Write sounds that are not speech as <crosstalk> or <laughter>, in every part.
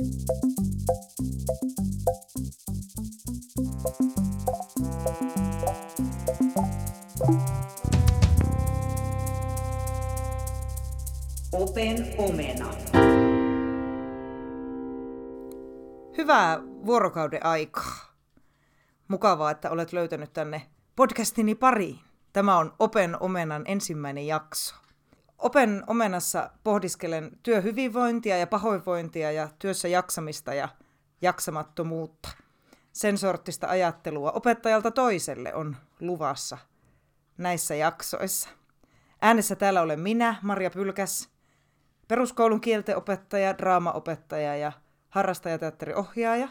Open omena. Hyvää vuorokauden aikaa. Mukavaa, että olet löytänyt tänne podcastini pariin. Tämä on Open Omenan ensimmäinen jakso. Open Omenassa pohdiskelen työhyvinvointia ja pahoinvointia ja työssä jaksamista ja jaksamattomuutta. Sen sortista ajattelua opettajalta toiselle on luvassa näissä jaksoissa. Äänessä täällä olen minä, Maria Pylkäs, peruskoulun kieltenopettaja, draamaopettaja ja harrastajateatteriohjaaja,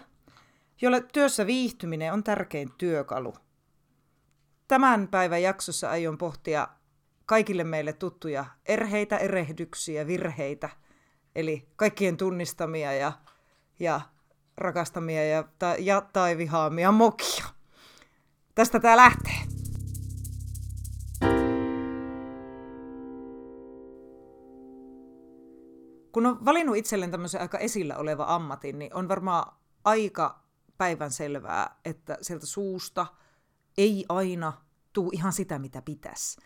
jolle työssä viihtyminen on tärkein työkalu. Tämän päivän jaksossa aion pohtia kaikille meille tuttuja erheitä, erehdyksiä, virheitä, eli kaikkien tunnistamia ja, ja rakastamia ja, ta, ja tai vihaamia mokia. Tästä tämä lähtee. Kun on valinnut itselleen tämmöisen aika esillä oleva ammatin, niin on varmaan aika päivän selvää, että sieltä suusta ei aina tuu ihan sitä, mitä pitäisi.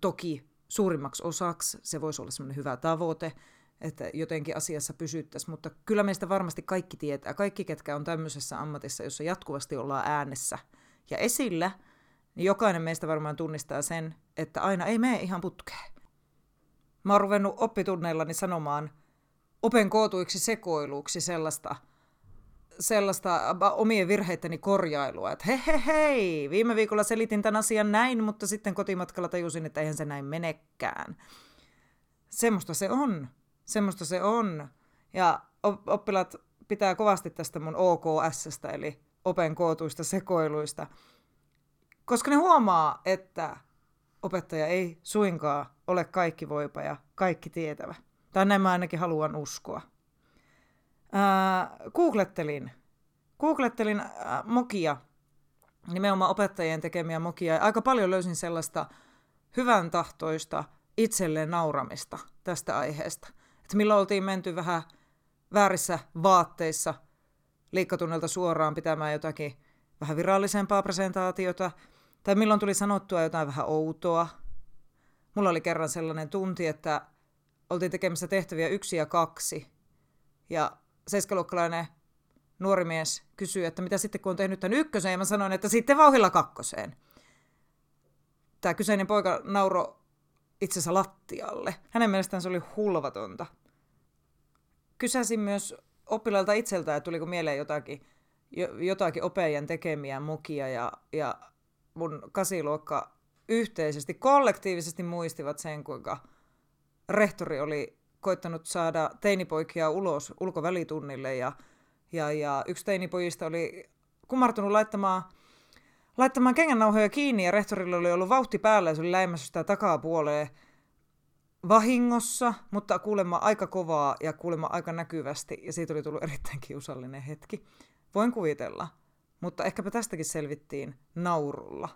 Toki suurimmaksi osaksi se voisi olla semmoinen hyvä tavoite, että jotenkin asiassa pysyttäisiin, mutta kyllä meistä varmasti kaikki tietää, kaikki ketkä on tämmöisessä ammatissa, jossa jatkuvasti ollaan äänessä ja esillä, niin jokainen meistä varmaan tunnistaa sen, että aina ei mene ihan putkeen. Mä oon ruvennut oppitunneillani sanomaan open kootuiksi sekoiluksi sellaista, sellaista omien virheitteni korjailua, että hei hei hei, viime viikolla selitin tämän asian näin, mutta sitten kotimatkalla tajusin, että eihän se näin menekään. Semmoista se on. Semmoista se on. Ja oppilaat pitää kovasti tästä mun OKSstä, eli open kootuista sekoiluista, koska ne huomaa, että opettaja ei suinkaan ole kaikki voipa ja kaikki tietävä. Tai näin mä ainakin haluan uskoa. Ää, googlettelin. Googlettelin ää, mokia, nimenomaan opettajien tekemiä mokia. Aika paljon löysin sellaista hyvän tahtoista itselleen nauramista tästä aiheesta. Että milloin oltiin menty vähän väärissä vaatteissa liikkatunnelta suoraan pitämään jotakin vähän virallisempaa presentaatiota, tai milloin tuli sanottua jotain vähän outoa. Mulla oli kerran sellainen tunti, että oltiin tekemässä tehtäviä yksi ja kaksi, ja seiskaluokkalainen nuori mies kysyi, että mitä sitten kun on tehnyt tämän ykkösen, ja mä sanoin, että sitten vauhilla kakkoseen. Tämä kyseinen poika nauro itsensä lattialle. Hänen mielestään se oli hulvatonta. Kysäsin myös oppilailta itseltä, että tuliko mieleen jotakin, jotakin opeajan tekemiä mukia, ja, ja mun kasiluokka yhteisesti, kollektiivisesti muistivat sen, kuinka rehtori oli koittanut saada teinipoikia ulos ulkovälitunnille ja, ja, ja yksi teinipojista oli kumartunut laittamaan, laittamaan kengännauhoja kiinni ja rehtorilla oli ollut vauhti päällä ja se oli läimässä sitä takapuoleen vahingossa, mutta kuulemma aika kovaa ja kuulemma aika näkyvästi ja siitä oli tullut erittäin kiusallinen hetki. Voin kuvitella, mutta ehkäpä tästäkin selvittiin naurulla.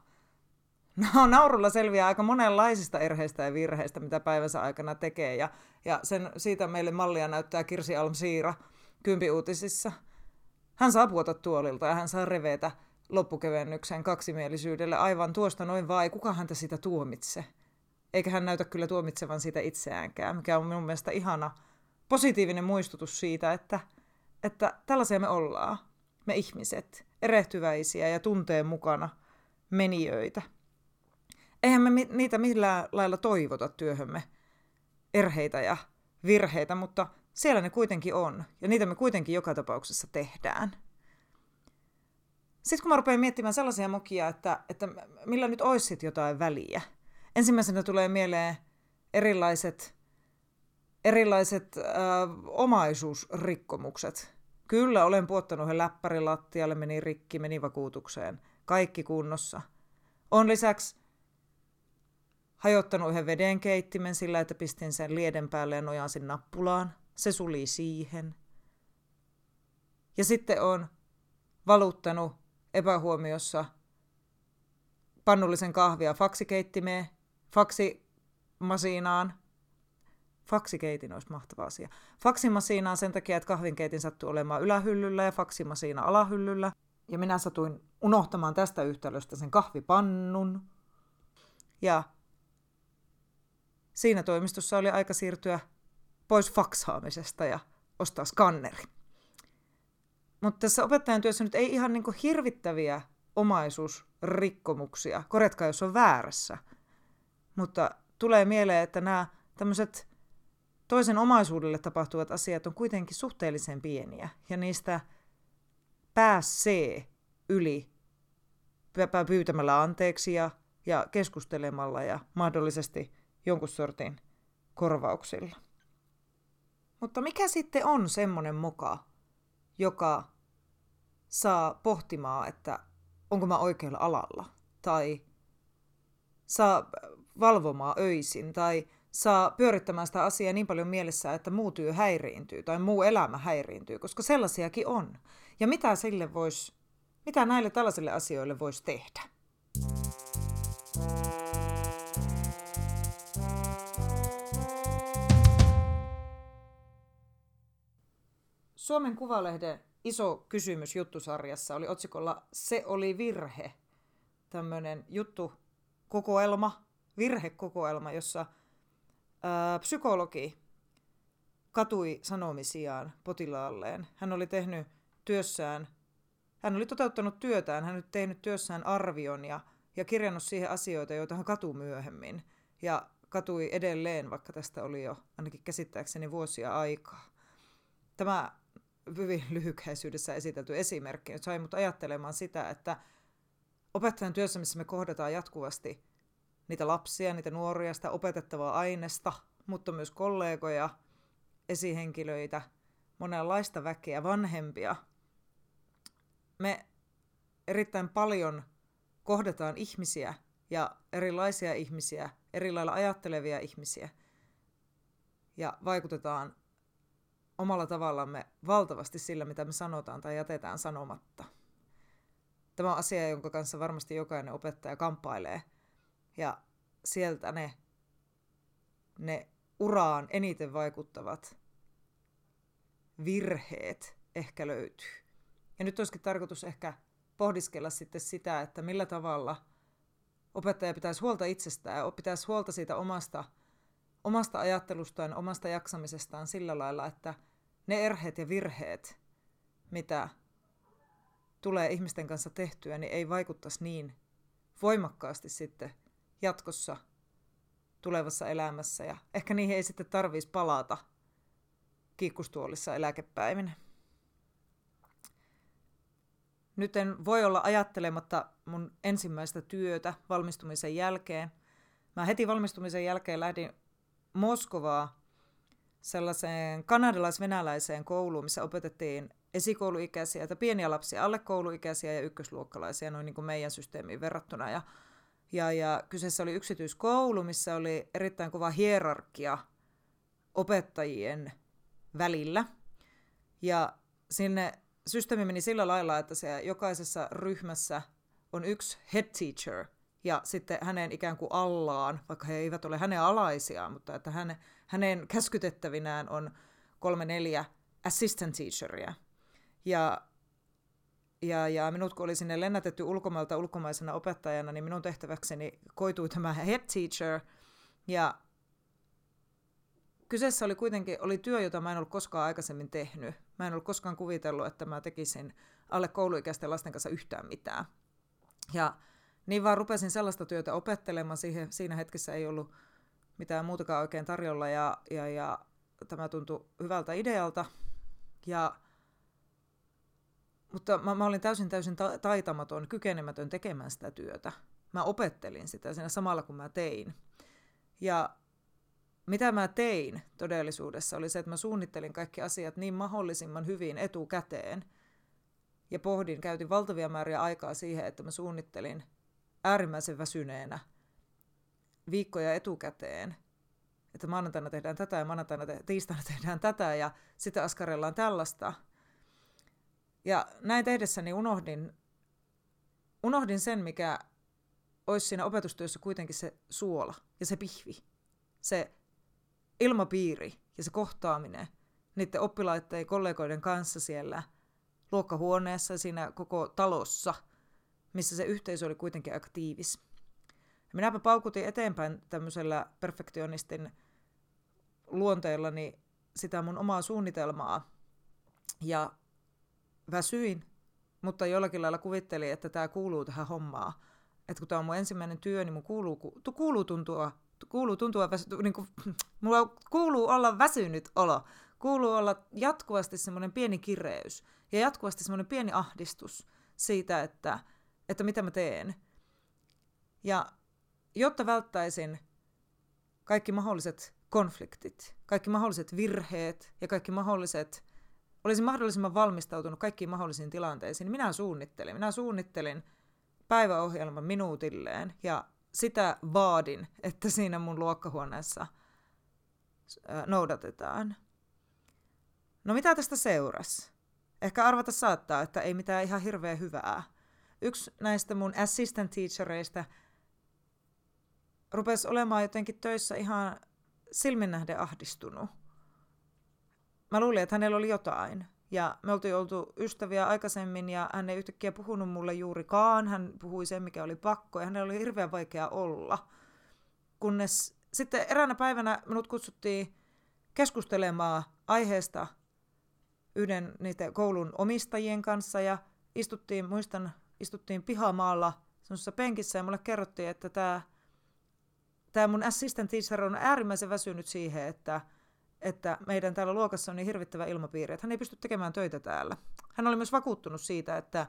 <laughs> No, naurulla selviää aika monenlaisista erheistä ja virheistä, mitä päivänsä aikana tekee. Ja, ja sen, siitä meille mallia näyttää Kirsi Alm-Siira kympiuutisissa. Hän saa puota tuolilta ja hän saa revetä loppukevennyksen kaksimielisyydelle aivan tuosta noin vai kuka häntä sitä tuomitse. Eikä hän näytä kyllä tuomitsevan siitä itseäänkään, mikä on minun mielestä ihana positiivinen muistutus siitä, että, että tällaisia me ollaan, me ihmiset, erehtyväisiä ja tunteen mukana menijöitä eihän me niitä millään lailla toivota työhömme, erheitä ja virheitä, mutta siellä ne kuitenkin on, ja niitä me kuitenkin joka tapauksessa tehdään. Sitten kun mä rupean miettimään sellaisia mokia, että, että millä nyt olisi jotain väliä. Ensimmäisenä tulee mieleen erilaiset, erilaiset äh, omaisuusrikkomukset. Kyllä, olen puottanut yhden läppärilattialle, meni rikki, meni vakuutukseen. Kaikki kunnossa. On lisäksi hajottanut yhden vedenkeittimen sillä, että pistin sen lieden päälle ja nojasin nappulaan. Se suli siihen. Ja sitten on valuttanut epähuomiossa pannullisen kahvia faksikeittimeen, faksimasiinaan, Faksikeitin olisi mahtava asia. Faksimasiina on sen takia, että kahvinkeitin sattuu olemaan ylähyllyllä ja faksimasiina alahyllyllä. Ja minä satuin unohtamaan tästä yhtälöstä sen kahvipannun. Ja siinä toimistossa oli aika siirtyä pois faksaamisesta ja ostaa skanneri. Mutta tässä opettajan työssä nyt ei ihan niin hirvittäviä omaisuusrikkomuksia, korjatkaa jos on väärässä, mutta tulee mieleen, että nämä tämmöiset toisen omaisuudelle tapahtuvat asiat on kuitenkin suhteellisen pieniä. Ja niistä pääsee yli pyytämällä anteeksi ja, ja keskustelemalla ja mahdollisesti jonkun sortin korvauksilla. Mutta mikä sitten on semmoinen moka, joka saa pohtimaan, että onko mä oikealla alalla, tai saa valvomaan öisin, tai saa pyörittämään sitä asiaa niin paljon mielessä, että muu työ häiriintyy tai muu elämä häiriintyy, koska sellaisiakin on. Ja mitä sille vois, mitä näille tällaisille asioille voisi tehdä? Suomen Kuvalehden iso kysymys juttusarjassa oli otsikolla Se oli virhe. Tämmöinen juttukokoelma, virhekokoelma, jossa ää, psykologi katui sanomisiaan potilaalleen. Hän oli tehnyt työssään, hän oli toteuttanut työtään, hän oli tehnyt työssään arvion ja, ja kirjannut siihen asioita, joita hän katui myöhemmin. Ja katui edelleen, vaikka tästä oli jo ainakin käsittääkseni vuosia aikaa. Tämä hyvin <laughs> lyhykäisyydessä esitelty esimerkki nyt sai mut ajattelemaan sitä, että opettajan työssä, missä me kohdataan jatkuvasti niitä lapsia, niitä nuoria, sitä opetettavaa aineesta, mutta myös kollegoja, esihenkilöitä, monenlaista väkeä, vanhempia. Me erittäin paljon kohdataan ihmisiä ja erilaisia ihmisiä, eri lailla ajattelevia ihmisiä ja vaikutetaan omalla tavallamme valtavasti sillä, mitä me sanotaan tai jätetään sanomatta. Tämä on asia, jonka kanssa varmasti jokainen opettaja kamppailee. Ja sieltä ne, ne uraan eniten vaikuttavat virheet ehkä löytyy. Ja nyt olisikin tarkoitus ehkä pohdiskella sitten sitä, että millä tavalla opettaja pitäisi huolta itsestään ja pitäisi huolta siitä omasta, omasta ajattelustaan, omasta jaksamisestaan sillä lailla, että – ne erheet ja virheet, mitä tulee ihmisten kanssa tehtyä, niin ei vaikuttaisi niin voimakkaasti sitten jatkossa tulevassa elämässä. Ja ehkä niihin ei sitten tarvitsisi palata kiikkustuolissa eläkepäivinä. Nyt en voi olla ajattelematta mun ensimmäistä työtä valmistumisen jälkeen. Mä heti valmistumisen jälkeen lähdin Moskovaa sellaiseen kanadalais-venäläiseen kouluun, missä opetettiin esikouluikäisiä, että pieniä lapsia, alle kouluikäisiä ja ykkösluokkalaisia noin niin kuin meidän systeemiin verrattuna. Ja, ja, ja kyseessä oli yksityiskoulu, missä oli erittäin kova hierarkia opettajien välillä. Ja sinne systeemi meni sillä lailla, että se jokaisessa ryhmässä on yksi head teacher ja sitten hänen ikään kuin allaan, vaikka he eivät ole hänen alaisiaan, mutta että hän, hänen käskytettävinään on kolme neljä assistant teacheria. Ja, ja, ja minut kun oli sinne lennätetty ulkomailta ulkomaisena opettajana, niin minun tehtäväkseni koitui tämä head teacher. Ja kyseessä oli kuitenkin oli työ, jota mä en ollut koskaan aikaisemmin tehnyt. Mä en ollut koskaan kuvitellut, että mä tekisin alle kouluikäisten lasten kanssa yhtään mitään. Ja niin vaan rupesin sellaista työtä opettelemaan. Siihen, siinä hetkessä ei ollut mitään muutakaan oikein tarjolla ja, ja, ja tämä tuntui hyvältä idealta. Ja, mutta mä, mä olin täysin täysin ta- taitamaton, kykenemätön tekemään sitä työtä. Mä opettelin sitä siinä samalla kun mä tein. Ja mitä mä tein todellisuudessa oli se, että mä suunnittelin kaikki asiat niin mahdollisimman hyvin etukäteen. Ja pohdin, käytin valtavia määriä aikaa siihen, että mä suunnittelin äärimmäisen väsyneenä viikkoja etukäteen, että maanantaina tehdään tätä ja maanantaina te- tiistaina tehdään tätä ja sitten askarellaan tällaista. Ja näin tehdessäni unohdin, unohdin sen, mikä olisi siinä opetustyössä kuitenkin se suola ja se pihvi. Se ilmapiiri ja se kohtaaminen niiden oppilaiden ja kollegoiden kanssa siellä luokkahuoneessa, siinä koko talossa, missä se yhteisö oli kuitenkin aika tiivis. Ja minäpä paukutin eteenpäin tämmöisellä perfektionistin luonteellani sitä mun omaa suunnitelmaa. Ja väsyin, mutta jollakin lailla kuvittelin, että tämä kuuluu tähän hommaan. Että kun tämä on mun ensimmäinen työ, niin mun kuuluu, kuuluu tuntua, kuuluu tuntua, niin kuin, <sniffs> mulla kuuluu olla väsynyt olo. Kuuluu olla jatkuvasti semmoinen pieni kireys ja jatkuvasti semmoinen pieni ahdistus siitä, että, että mitä mä teen. Ja jotta välttäisin kaikki mahdolliset konfliktit, kaikki mahdolliset virheet ja kaikki mahdolliset, olisin mahdollisimman valmistautunut kaikkiin mahdollisiin tilanteisiin, niin minä suunnittelin. Minä suunnittelin päiväohjelman minuutilleen ja sitä vaadin, että siinä mun luokkahuoneessa noudatetaan. No mitä tästä seurasi? Ehkä arvata saattaa, että ei mitään ihan hirveän hyvää. Yksi näistä mun assistant teachereista rupesi olemaan jotenkin töissä ihan silmin nähden ahdistunut. Mä luulin, että hänellä oli jotain. Ja me oltiin oltu ystäviä aikaisemmin ja hän ei yhtäkkiä puhunut mulle juurikaan. Hän puhui sen, mikä oli pakko ja hänellä oli hirveän vaikea olla. Kunnes sitten eräänä päivänä minut kutsuttiin keskustelemaan aiheesta yhden niitä koulun omistajien kanssa ja istuttiin, muistan, istuttiin pihamaalla semmoisessa penkissä ja mulle kerrottiin, että tämä tämä mun assistant teacher on äärimmäisen väsynyt siihen, että, että meidän täällä luokassa on niin hirvittävä ilmapiiri, että hän ei pysty tekemään töitä täällä. Hän oli myös vakuuttunut siitä, että,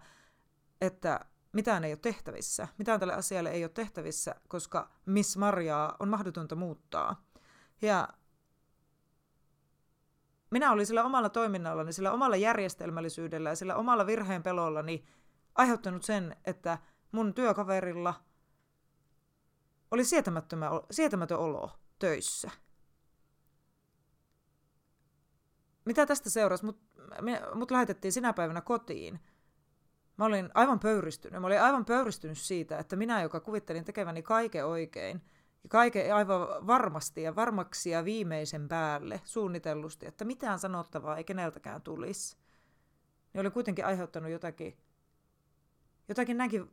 että mitään ei ole tehtävissä, mitään tälle asialle ei ole tehtävissä, koska Miss Marjaa on mahdotonta muuttaa. Ja minä olin sillä omalla toiminnallani, sillä omalla järjestelmällisyydellä ja sillä omalla virheen pelollani aiheuttanut sen, että mun työkaverilla – oli sietämätön olo töissä. Mitä tästä seurasi? Mut, me, mut lähetettiin sinä päivänä kotiin. Mä olin aivan pöyristynyt. Mä olin aivan pöyristynyt siitä, että minä, joka kuvittelin tekeväni kaiken oikein, ja kaiken aivan varmasti ja varmaksi ja viimeisen päälle suunnitellusti, että mitään sanottavaa ei keneltäkään tulisi, niin oli kuitenkin aiheuttanut jotakin, jotakin näinkin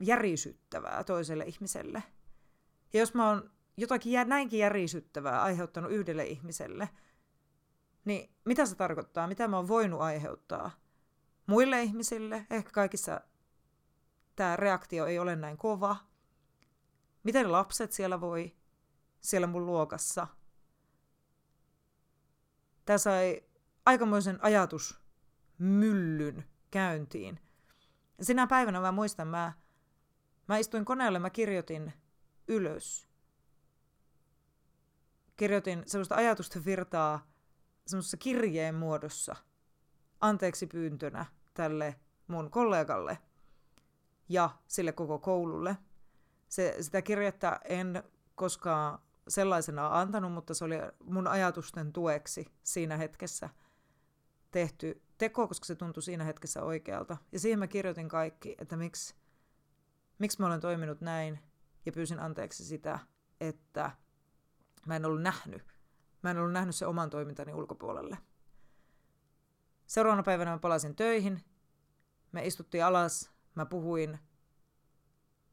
järisyttävää toiselle ihmiselle. Ja jos mä oon jotakin näinkin järisyttävää aiheuttanut yhdelle ihmiselle, niin mitä se tarkoittaa? Mitä mä oon voinut aiheuttaa muille ihmisille? Ehkä kaikissa tämä reaktio ei ole näin kova. Miten lapset siellä voi, siellä mun luokassa? Tämä sai aikamoisen ajatus myllyn käyntiin. Sinä päivänä mä muistan, mä Mä istuin koneelle, mä kirjoitin ylös. Kirjoitin sellaista ajatusten virtaa semmoisessa kirjeen muodossa anteeksi pyyntönä tälle mun kollegalle ja sille koko koululle. Se, sitä kirjettä en koskaan sellaisena antanut, mutta se oli mun ajatusten tueksi siinä hetkessä tehty teko, koska se tuntui siinä hetkessä oikealta. Ja siihen mä kirjoitin kaikki, että miksi miksi mä olen toiminut näin, ja pyysin anteeksi sitä, että mä en ollut nähnyt. Mä en ollut nähnyt se oman toimintani ulkopuolelle. Seuraavana päivänä mä palasin töihin. Me istuttiin alas, mä puhuin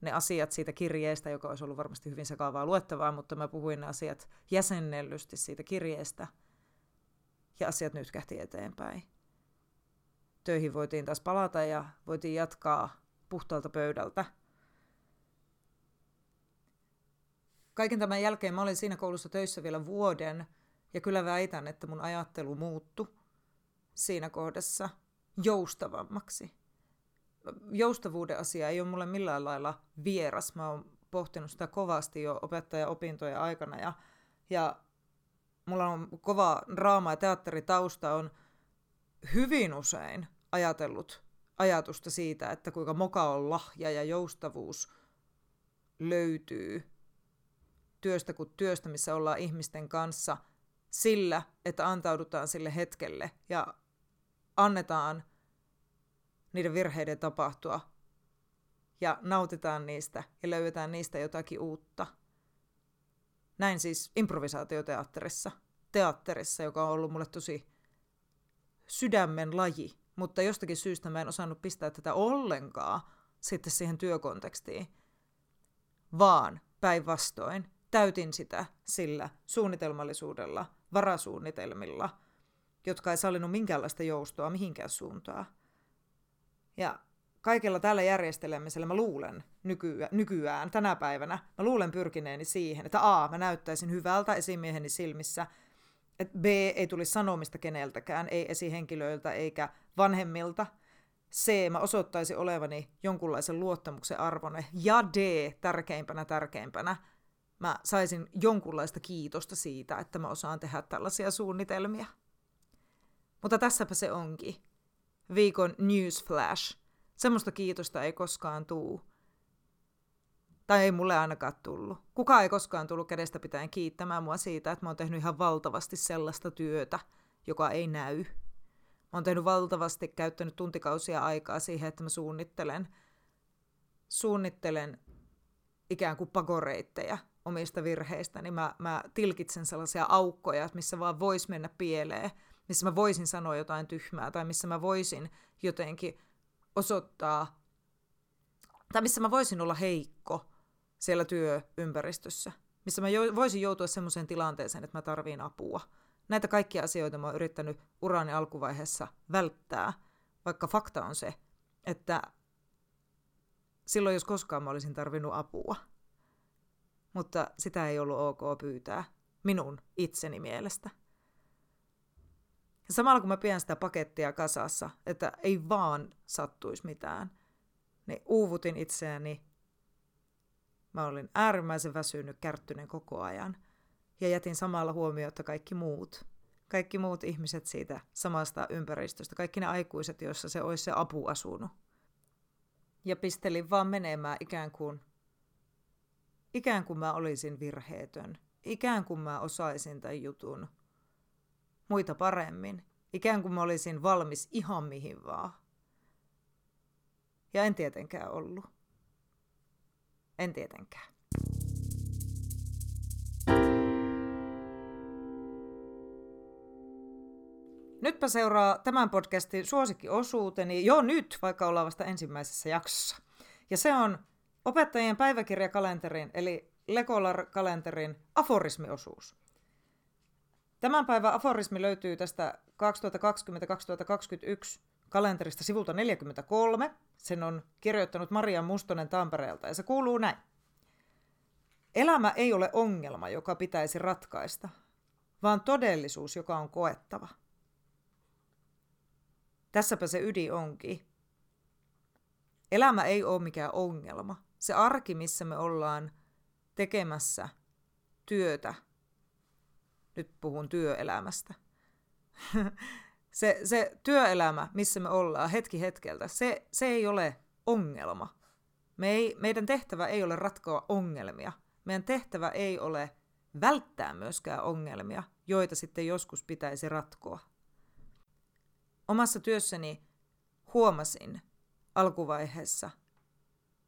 ne asiat siitä kirjeestä, joka olisi ollut varmasti hyvin sekaavaa luettavaa, mutta mä puhuin ne asiat jäsennellysti siitä kirjeestä. Ja asiat nyt kähti eteenpäin. Töihin voitiin taas palata ja voitiin jatkaa puhtaalta pöydältä – Kaiken tämän jälkeen mä olin siinä koulussa töissä vielä vuoden, ja kyllä väitän, että mun ajattelu muuttui siinä kohdassa joustavammaksi. Joustavuuden asia ei ole mulle millään lailla vieras. Mä oon pohtinut sitä kovasti jo opettaja-opintojen aikana, ja, ja mulla on kova draama- ja teatteritausta, on hyvin usein ajatellut ajatusta siitä, että kuinka moka on lahja ja joustavuus löytyy työstä kuin työstä, missä ollaan ihmisten kanssa sillä, että antaudutaan sille hetkelle ja annetaan niiden virheiden tapahtua ja nautitaan niistä ja löydetään niistä jotakin uutta. Näin siis improvisaatioteatterissa, teatterissa, joka on ollut mulle tosi sydämen laji, mutta jostakin syystä mä en osannut pistää tätä ollenkaan sitten siihen työkontekstiin, vaan päinvastoin täytin sitä sillä suunnitelmallisuudella, varasuunnitelmilla, jotka ei sallinut minkäänlaista joustoa mihinkään suuntaan. Ja kaikella tällä järjestelemisellä mä luulen nykyään, nykyään, tänä päivänä, mä luulen pyrkineeni siihen, että A, mä näyttäisin hyvältä esimieheni silmissä, että B, ei tulisi sanomista keneltäkään, ei esihenkilöiltä eikä vanhemmilta. C, mä osoittaisin olevani jonkunlaisen luottamuksen arvone. Ja D, tärkeimpänä tärkeimpänä, mä saisin jonkunlaista kiitosta siitä, että mä osaan tehdä tällaisia suunnitelmia. Mutta tässäpä se onkin. Viikon newsflash. Semmoista kiitosta ei koskaan tuu. Tai ei mulle ainakaan tullut. Kukaan ei koskaan tullut kädestä pitäen kiittämään mua siitä, että mä oon tehnyt ihan valtavasti sellaista työtä, joka ei näy. Mä oon tehnyt valtavasti, käyttänyt tuntikausia aikaa siihen, että mä suunnittelen, suunnittelen ikään kuin pakoreittejä omista virheistä, niin mä, mä tilkitsen sellaisia aukkoja, missä vaan vois mennä pieleen, missä mä voisin sanoa jotain tyhmää tai missä mä voisin jotenkin osoittaa, tai missä mä voisin olla heikko siellä työympäristössä, missä mä jo, voisin joutua semmoiseen tilanteeseen, että mä tarviin apua. Näitä kaikkia asioita mä oon yrittänyt urani alkuvaiheessa välttää, vaikka fakta on se, että silloin jos koskaan mä olisin tarvinnut apua. Mutta sitä ei ollut ok pyytää minun itseni mielestä. Ja samalla kun mä pidän sitä pakettia kasassa, että ei vaan sattuisi mitään, niin uuvutin itseäni. Mä olin äärimmäisen väsynyt, kärttyinen koko ajan. Ja jätin samalla huomiota kaikki muut. Kaikki muut ihmiset siitä samasta ympäristöstä. Kaikki ne aikuiset, joissa se olisi se apu asunut. Ja pistelin vaan menemään ikään kuin, ikään kuin mä olisin virheetön. Ikään kuin mä osaisin tämän jutun muita paremmin. Ikään kuin mä olisin valmis ihan mihin vaan. Ja en tietenkään ollut. En tietenkään. Nytpä seuraa tämän podcastin suosikkiosuuteni jo nyt, vaikka ollaan vasta ensimmäisessä jaksossa. Ja se on opettajien päiväkirjakalenterin, eli Legolar-kalenterin aforismiosuus. Tämän päivän aforismi löytyy tästä 2020-2021 kalenterista sivulta 43. Sen on kirjoittanut Maria Mustonen Tampereelta ja se kuuluu näin. Elämä ei ole ongelma, joka pitäisi ratkaista, vaan todellisuus, joka on koettava. Tässäpä se ydin onkin. Elämä ei ole mikään ongelma. Se arki, missä me ollaan tekemässä työtä, nyt puhun työelämästä. <laughs> se, se työelämä, missä me ollaan hetki hetkeltä, se, se ei ole ongelma. Me ei, meidän tehtävä ei ole ratkoa ongelmia. Meidän tehtävä ei ole välttää myöskään ongelmia, joita sitten joskus pitäisi ratkoa. Omassa työssäni huomasin alkuvaiheessa,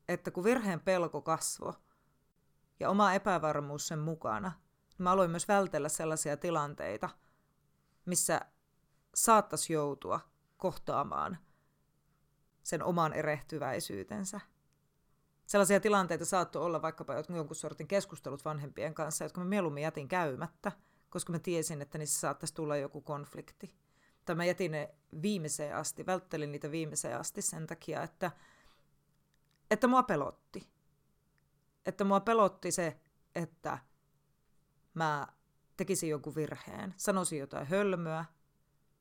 että kun virheen pelko kasvoi ja oma epävarmuus sen mukana, niin mä aloin myös vältellä sellaisia tilanteita, missä saattaisi joutua kohtaamaan sen oman erehtyväisyytensä. Sellaisia tilanteita saattoi olla vaikkapa jonkun sortin keskustelut vanhempien kanssa, jotka mä mieluummin jätin käymättä, koska mä tiesin, että niissä saattaisi tulla joku konflikti. Tai mä jätin ne viimeiseen asti, välttelin niitä viimeiseen asti sen takia, että, että mua pelotti. Että mua pelotti se, että mä tekisin jonkun virheen, sanoisin jotain hölmöä,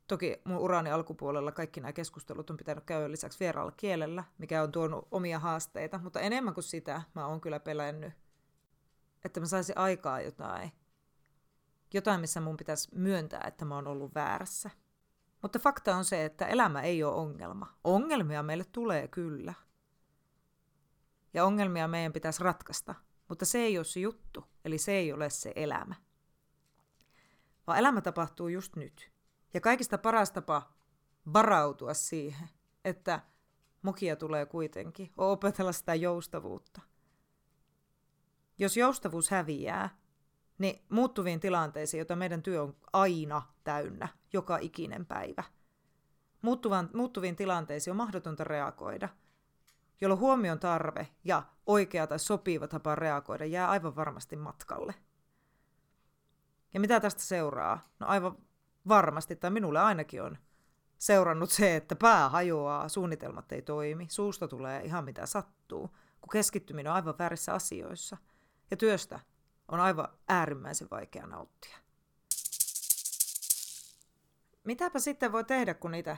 Toki mun urani alkupuolella kaikki nämä keskustelut on pitänyt käydä lisäksi vieraalla kielellä, mikä on tuonut omia haasteita, mutta enemmän kuin sitä mä oon kyllä pelännyt, että mä saisin aikaa jotain. Jotain, missä mun pitäisi myöntää, että mä oon ollut väärässä. Mutta fakta on se, että elämä ei ole ongelma. Ongelmia meille tulee kyllä. Ja ongelmia meidän pitäisi ratkaista, mutta se ei ole se juttu, eli se ei ole se elämä. Vaan elämä tapahtuu just nyt. Ja kaikista paras tapa varautua siihen, että mokia tulee kuitenkin, on opetella sitä joustavuutta. Jos joustavuus häviää, niin muuttuviin tilanteisiin, joita meidän työ on aina täynnä, joka ikinen päivä. Muuttuvan, muuttuviin tilanteisiin on mahdotonta reagoida, jolloin huomion tarve ja oikea tai sopiva tapa reagoida jää aivan varmasti matkalle. Ja mitä tästä seuraa? No aivan varmasti, tai minulle ainakin on seurannut se, että pää hajoaa, suunnitelmat ei toimi, suusta tulee ihan mitä sattuu, kun keskittyminen on aivan väärissä asioissa. Ja työstä on aivan äärimmäisen vaikea nauttia. Mitäpä sitten voi tehdä, kun niitä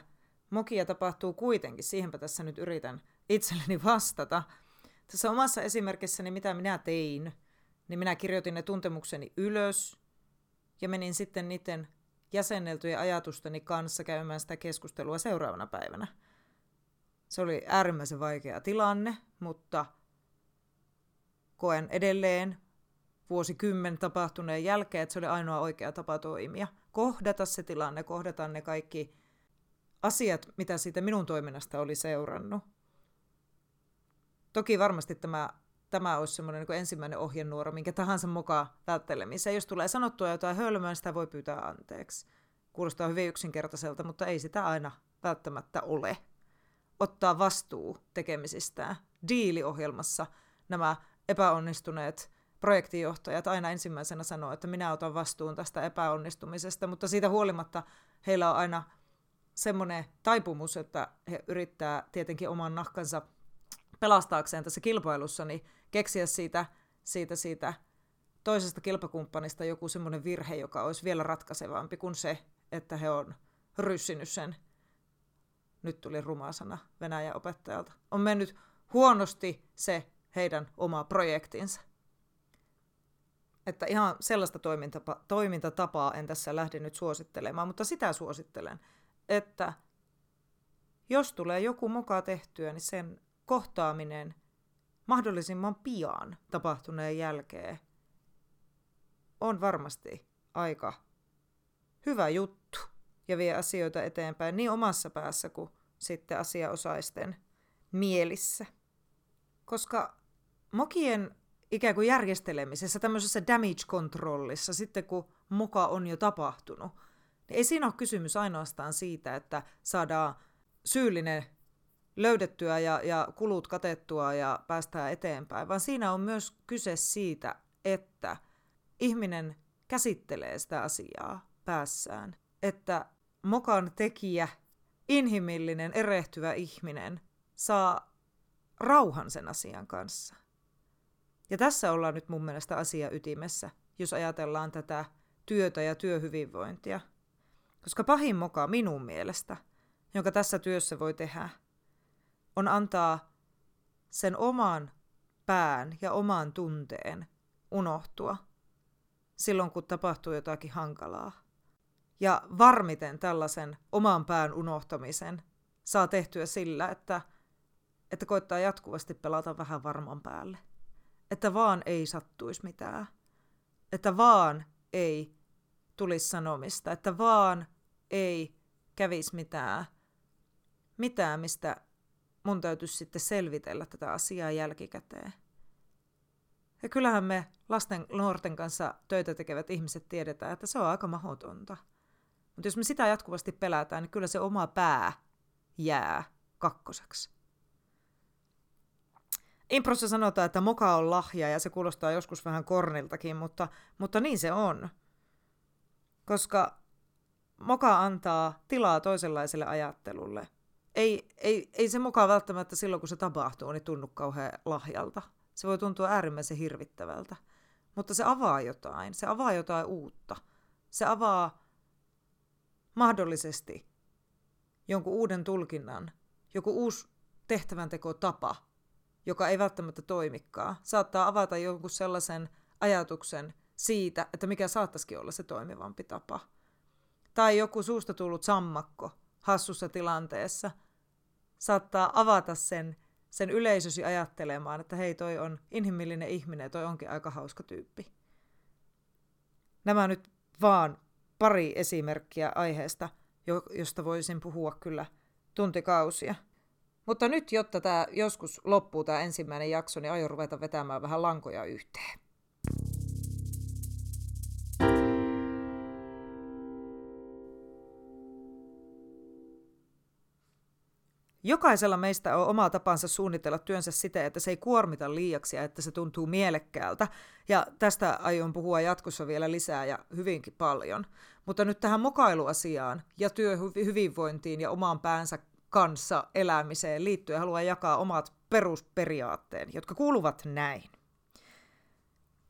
mokia tapahtuu kuitenkin? Siihenpä tässä nyt yritän itselleni vastata. Tässä omassa esimerkissäni, mitä minä tein, niin minä kirjoitin ne tuntemukseni ylös ja menin sitten niiden jäsenneltyjen ajatusteni kanssa käymään sitä keskustelua seuraavana päivänä. Se oli äärimmäisen vaikea tilanne, mutta koen edelleen vuosikymmen tapahtuneen jälkeen, että se oli ainoa oikea tapa toimia. Kohdata se tilanne, kohdata ne kaikki asiat, mitä siitä minun toiminnasta oli seurannut. Toki varmasti tämä, tämä olisi semmoinen niin ensimmäinen ohjenuoro, minkä tahansa mukaan välttelemiseen. Jos tulee sanottua jotain hölmöä, sitä voi pyytää anteeksi. Kuulostaa hyvin yksinkertaiselta, mutta ei sitä aina välttämättä ole. Ottaa vastuu tekemisistään. Diiliohjelmassa nämä epäonnistuneet projektijohtajat aina ensimmäisenä sanoo, että minä otan vastuun tästä epäonnistumisesta, mutta siitä huolimatta heillä on aina semmoinen taipumus, että he yrittää tietenkin oman nahkansa pelastaakseen tässä kilpailussa, niin keksiä siitä, siitä, siitä toisesta kilpakumppanista joku semmoinen virhe, joka olisi vielä ratkaisevampi kuin se, että he on ryssinyt sen, nyt tuli ruma sana Venäjän opettajalta, on mennyt huonosti se heidän oma projektinsa. Että ihan sellaista toimintatapaa, toimintatapaa en tässä lähde nyt suosittelemaan, mutta sitä suosittelen, että jos tulee joku moka tehtyä, niin sen kohtaaminen mahdollisimman pian tapahtuneen jälkeen on varmasti aika hyvä juttu ja vie asioita eteenpäin niin omassa päässä kuin sitten asiaosaisten mielissä. Koska mokien ikään kuin järjestelemisessä, tämmöisessä damage-kontrollissa, sitten kun moka on jo tapahtunut, niin ei siinä ole kysymys ainoastaan siitä, että saadaan syyllinen löydettyä ja, ja kulut katettua ja päästään eteenpäin, vaan siinä on myös kyse siitä, että ihminen käsittelee sitä asiaa päässään. Että mokan tekijä, inhimillinen, erehtyvä ihminen saa rauhan sen asian kanssa. Ja tässä ollaan nyt mun mielestä asia ytimessä, jos ajatellaan tätä työtä ja työhyvinvointia. Koska pahin moka minun mielestä, jonka tässä työssä voi tehdä, on antaa sen oman pään ja oman tunteen unohtua silloin, kun tapahtuu jotakin hankalaa. Ja varmiten tällaisen oman pään unohtamisen saa tehtyä sillä, että, että koittaa jatkuvasti pelata vähän varman päälle. Että vaan ei sattuisi mitään. Että vaan ei tulisi sanomista. Että vaan ei kävisi mitään. Mitään, mistä mun täytyisi sitten selvitellä tätä asiaa jälkikäteen. Ja kyllähän me lasten nuorten kanssa töitä tekevät ihmiset tiedetään, että se on aika mahdotonta. Mutta jos me sitä jatkuvasti pelätään, niin kyllä se oma pää jää kakkoseksi. Improssa sanotaan, että moka on lahja ja se kuulostaa joskus vähän korniltakin, mutta, mutta niin se on. Koska moka antaa tilaa toisenlaiselle ajattelulle. Ei, ei, ei se moka välttämättä silloin, kun se tapahtuu, niin tunnu kauhean lahjalta. Se voi tuntua äärimmäisen hirvittävältä. Mutta se avaa jotain. Se avaa jotain uutta. Se avaa mahdollisesti jonkun uuden tulkinnan, joku uusi tehtäväntekotapa, joka ei välttämättä toimikaan. Saattaa avata jonkun sellaisen ajatuksen siitä, että mikä saattaisikin olla se toimivampi tapa. Tai joku suusta tullut sammakko hassussa tilanteessa saattaa avata sen, sen yleisösi ajattelemaan, että hei, toi on inhimillinen ihminen, toi onkin aika hauska tyyppi. Nämä nyt vaan pari esimerkkiä aiheesta, josta voisin puhua kyllä tuntikausia. Mutta nyt, jotta tämä joskus loppuu tämä ensimmäinen jakso, niin aion ruveta vetämään vähän lankoja yhteen. Jokaisella meistä on oma tapansa suunnitella työnsä siten, että se ei kuormita liiaksi ja että se tuntuu mielekkäältä. Ja tästä aion puhua jatkossa vielä lisää ja hyvinkin paljon. Mutta nyt tähän mokailuasiaan ja työhyvinvointiin ja omaan päänsä kanssa elämiseen liittyen haluan jakaa omat perusperiaatteen, jotka kuuluvat näin.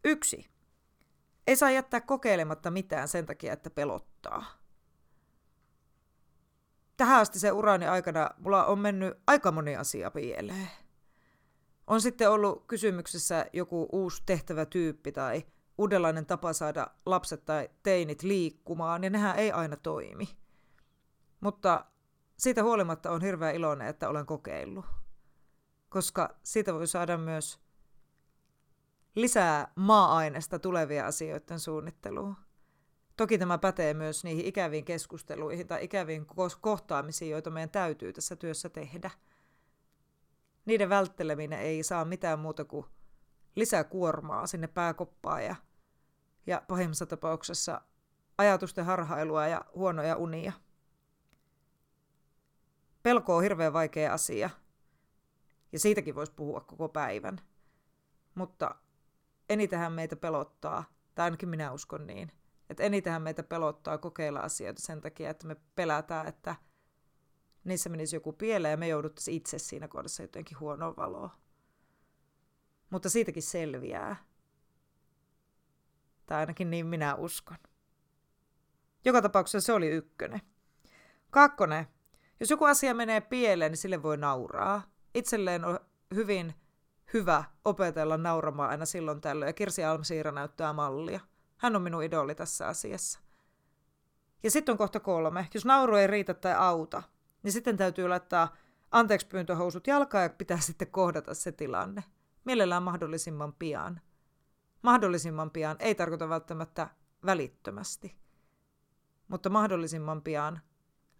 Yksi. Ei saa jättää kokeilematta mitään sen takia, että pelottaa. Tähän asti se urani aikana mulla on mennyt aika moni asia pieleen. On sitten ollut kysymyksessä joku uusi tehtävätyyppi tai uudenlainen tapa saada lapset tai teinit liikkumaan, ja nehän ei aina toimi. Mutta siitä huolimatta on hirveän iloinen, että olen kokeillut. Koska siitä voi saada myös lisää maa-aineesta tulevia asioiden suunnitteluun. Toki tämä pätee myös niihin ikäviin keskusteluihin tai ikäviin kohtaamisiin, joita meidän täytyy tässä työssä tehdä. Niiden vältteleminen ei saa mitään muuta kuin lisää kuormaa sinne pääkoppaan ja, ja pahimmassa tapauksessa ajatusten harhailua ja huonoja unia. Pelko on hirveän vaikea asia, ja siitäkin voisi puhua koko päivän. Mutta enitenhän meitä pelottaa, tai ainakin minä uskon niin, että enitenhän meitä pelottaa kokeilla asioita sen takia, että me pelätään, että niissä menisi joku pieleen ja me jouduttaisiin itse siinä kohdassa jotenkin huonoa valoa. Mutta siitäkin selviää. Tai ainakin niin minä uskon. Joka tapauksessa se oli ykkönen. Kakkonen. Jos joku asia menee pieleen, niin sille voi nauraa. Itselleen on hyvin hyvä opetella nauramaan aina silloin tällöin, ja Kirsi Almsiira näyttää mallia. Hän on minun idoli tässä asiassa. Ja sitten on kohta kolme. Jos nauru ei riitä tai auta, niin sitten täytyy laittaa anteeksi pyyntöhousut jalkaan ja pitää sitten kohdata se tilanne. Mielellään mahdollisimman pian. Mahdollisimman pian ei tarkoita välttämättä välittömästi, mutta mahdollisimman pian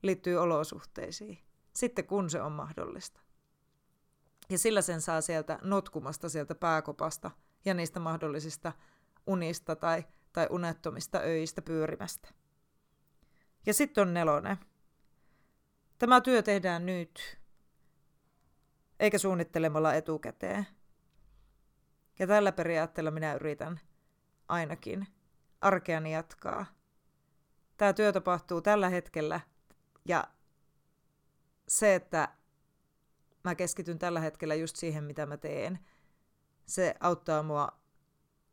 liittyy olosuhteisiin, sitten kun se on mahdollista. Ja sillä sen saa sieltä notkumasta sieltä pääkopasta ja niistä mahdollisista unista tai, tai unettomista öistä pyörimästä. Ja sitten on nelonen. Tämä työ tehdään nyt, eikä suunnittelemalla etukäteen. Ja tällä periaatteella minä yritän ainakin arkeani jatkaa. Tämä työ tapahtuu tällä hetkellä ja se, että mä keskityn tällä hetkellä just siihen, mitä mä teen, se auttaa mua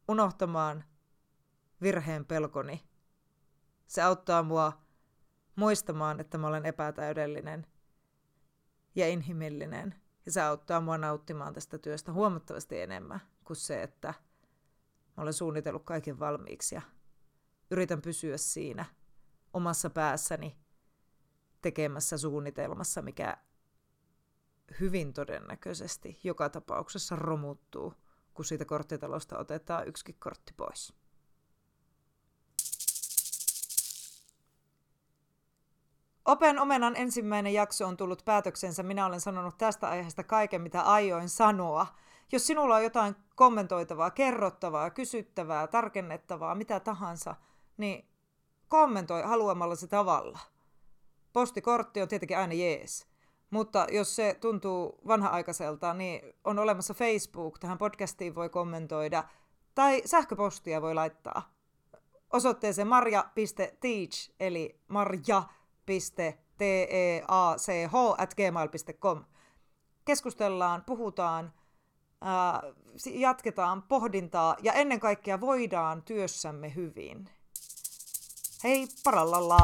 unohtamaan virheen pelkoni. Se auttaa mua muistamaan, että mä olen epätäydellinen ja inhimillinen. Ja se auttaa mua nauttimaan tästä työstä huomattavasti enemmän kuin se, että mä olen suunnitellut kaiken valmiiksi ja yritän pysyä siinä omassa päässäni tekemässä suunnitelmassa, mikä hyvin todennäköisesti joka tapauksessa romuttuu, kun siitä korttitalosta otetaan yksikin kortti pois. Open Omenan ensimmäinen jakso on tullut päätöksensä. Minä olen sanonut tästä aiheesta kaiken, mitä aioin sanoa. Jos sinulla on jotain kommentoitavaa, kerrottavaa, kysyttävää, tarkennettavaa, mitä tahansa, niin kommentoi haluamallasi tavalla. Postikortti on tietenkin aina jees. Mutta jos se tuntuu vanha-aikaiselta, niin on olemassa Facebook, tähän podcastiin voi kommentoida, tai sähköpostia voi laittaa osoitteeseen marja.teach, eli marja.teach at gmail.com. Keskustellaan, puhutaan, ää, jatketaan pohdintaa ja ennen kaikkea voidaan työssämme hyvin. Hei, parallalla!